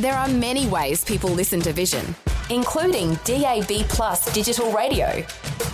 There are many ways people listen to Vision, including DAB Plus digital radio.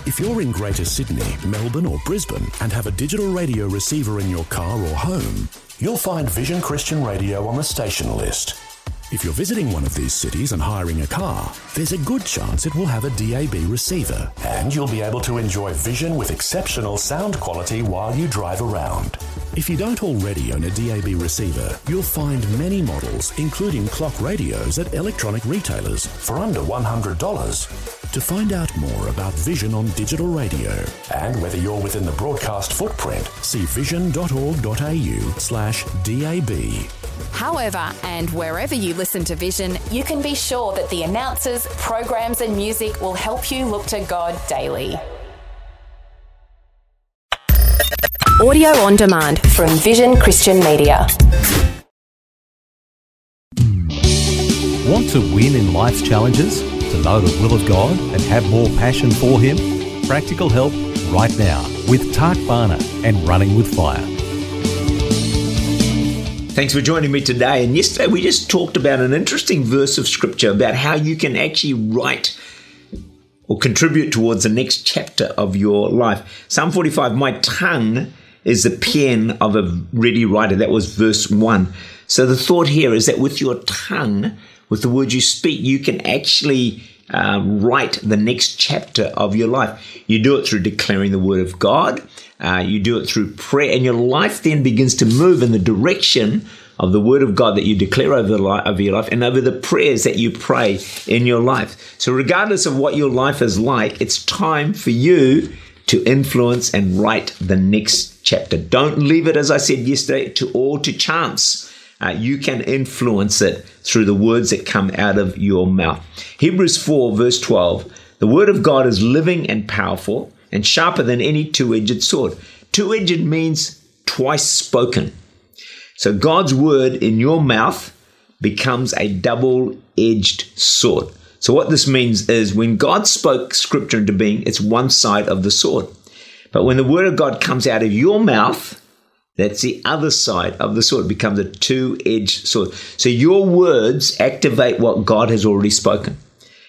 If you're in Greater Sydney, Melbourne, or Brisbane and have a digital radio receiver in your car or home, you'll find Vision Christian Radio on the station list. If you're visiting one of these cities and hiring a car, there's a good chance it will have a DAB receiver, and you'll be able to enjoy Vision with exceptional sound quality while you drive around. If you don't already own a DAB receiver, you'll find many models, including clock radios, at electronic retailers for under $100. To find out more about Vision on digital radio and whether you're within the broadcast footprint, see vision.org.au slash DAB. However, and wherever you listen to Vision, you can be sure that the announcers, programs, and music will help you look to God daily. Audio on demand from Vision Christian Media. Want to win in life's challenges? To know the will of God and have more passion for Him? Practical help right now with Tak Bhana and Running with Fire. Thanks for joining me today. And yesterday we just talked about an interesting verse of scripture about how you can actually write or contribute towards the next chapter of your life. Psalm 45 My tongue is the pen of a ready writer. That was verse 1. So the thought here is that with your tongue, with the words you speak, you can actually uh, write the next chapter of your life. You do it through declaring the word of God. Uh, you do it through prayer, and your life then begins to move in the direction of the word of God that you declare over the life of your life and over the prayers that you pray in your life. So, regardless of what your life is like, it's time for you to influence and write the next chapter. Don't leave it, as I said yesterday, to all to chance. Uh, you can influence it through the words that come out of your mouth. Hebrews 4, verse 12 The word of God is living and powerful and sharper than any two edged sword. Two edged means twice spoken. So God's word in your mouth becomes a double edged sword. So, what this means is when God spoke scripture into being, it's one side of the sword. But when the word of God comes out of your mouth, that's the other side of the sword. It becomes a two edged sword. So, your words activate what God has already spoken,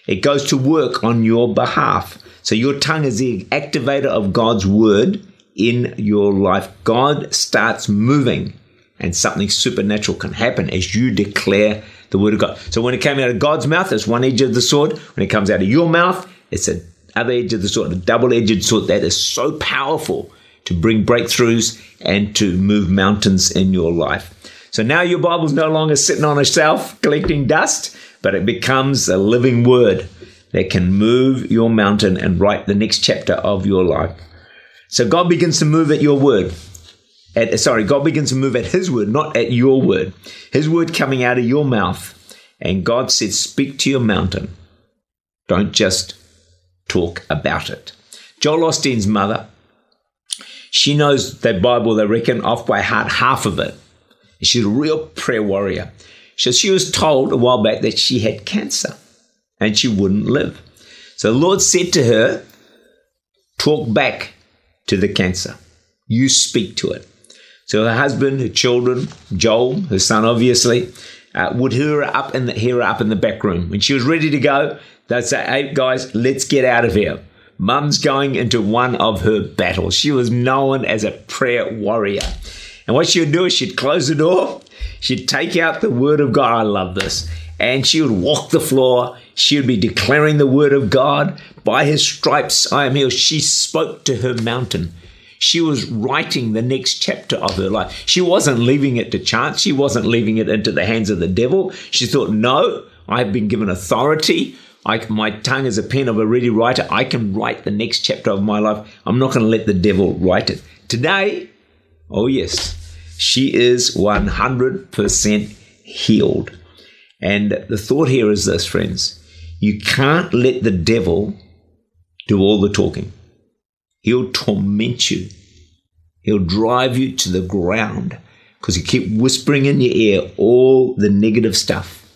it goes to work on your behalf. So, your tongue is the activator of God's word in your life. God starts moving, and something supernatural can happen as you declare the word of God. So when it came out of God's mouth, it's one edge of the sword. When it comes out of your mouth, it's a other edge of the sword, a double-edged sword that is so powerful to bring breakthroughs and to move mountains in your life. So now your Bible's no longer sitting on a shelf collecting dust, but it becomes a living word that can move your mountain and write the next chapter of your life. So God begins to move at your word. At, sorry, God begins to move at His word, not at your word. His word coming out of your mouth. And God said, Speak to your mountain. Don't just talk about it. Joel Osteen's mother, she knows that Bible, they reckon, off by heart, half of it. She's a real prayer warrior. So she was told a while back that she had cancer and she wouldn't live. So the Lord said to her, Talk back to the cancer. You speak to it. So her husband, her children, Joel, her son, obviously, uh, would hear her up in the hear her up in the back room. When she was ready to go, they'd say, "Hey guys, let's get out of here." Mum's going into one of her battles. She was known as a prayer warrior. And what she would do is she'd close the door, she'd take out the word of God. I love this. And she would walk the floor. She would be declaring the word of God. By his stripes I am healed. She spoke to her mountain. She was writing the next chapter of her life. She wasn't leaving it to chance. She wasn't leaving it into the hands of the devil. She thought, no, I've been given authority. I, my tongue is a pen of a ready writer. I can write the next chapter of my life. I'm not going to let the devil write it. Today, oh yes, she is 100% healed. And the thought here is this, friends you can't let the devil do all the talking. He'll torment you. He'll drive you to the ground because he keep whispering in your ear all the negative stuff,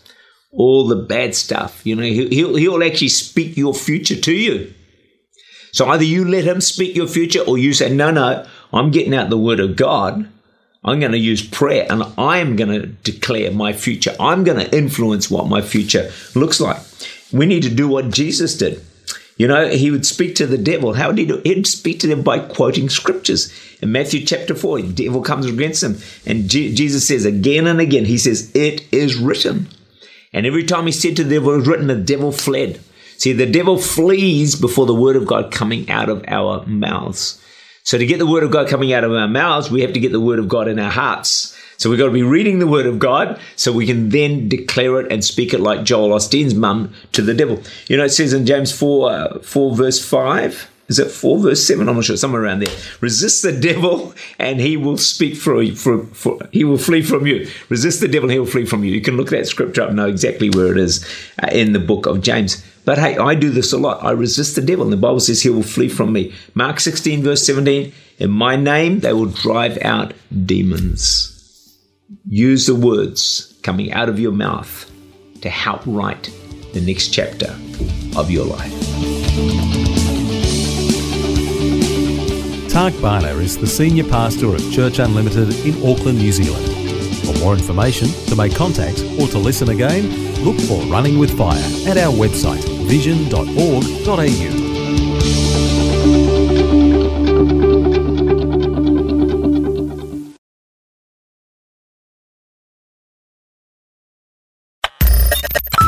all the bad stuff. You know, he'll, he'll actually speak your future to you. So either you let him speak your future or you say, no, no, I'm getting out the word of God. I'm going to use prayer and I'm going to declare my future. I'm going to influence what my future looks like. We need to do what Jesus did. You know, he would speak to the devil. How did he do? He'd speak to them by quoting scriptures. In Matthew chapter 4, the devil comes against him. And G- Jesus says again and again, he says, It is written. And every time he said to the devil, It was written, the devil fled. See, the devil flees before the word of God coming out of our mouths. So to get the word of God coming out of our mouths, we have to get the word of God in our hearts. So we've got to be reading the word of God so we can then declare it and speak it like Joel Osteen's mum to the devil. You know, it says in James 4, uh, 4 verse 5, is it 4 verse 7? I'm not sure, somewhere around there. Resist the devil and he will speak for you, for, for, he will flee from you. Resist the devil, he will flee from you. You can look that scripture up and know exactly where it is uh, in the book of James. But hey, I do this a lot. I resist the devil, and the Bible says he will flee from me. Mark 16, verse 17 In my name, they will drive out demons. Use the words coming out of your mouth to help write the next chapter of your life. Tak Bhana is the senior pastor of Church Unlimited in Auckland, New Zealand. For more information, to make contact, or to listen again, look for Running with Fire at our website vision.org.au.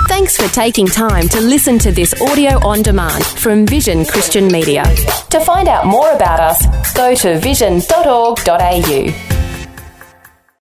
Thanks for taking time to listen to this audio on demand from Vision Christian Media. To find out more about us, go to vision.org.au.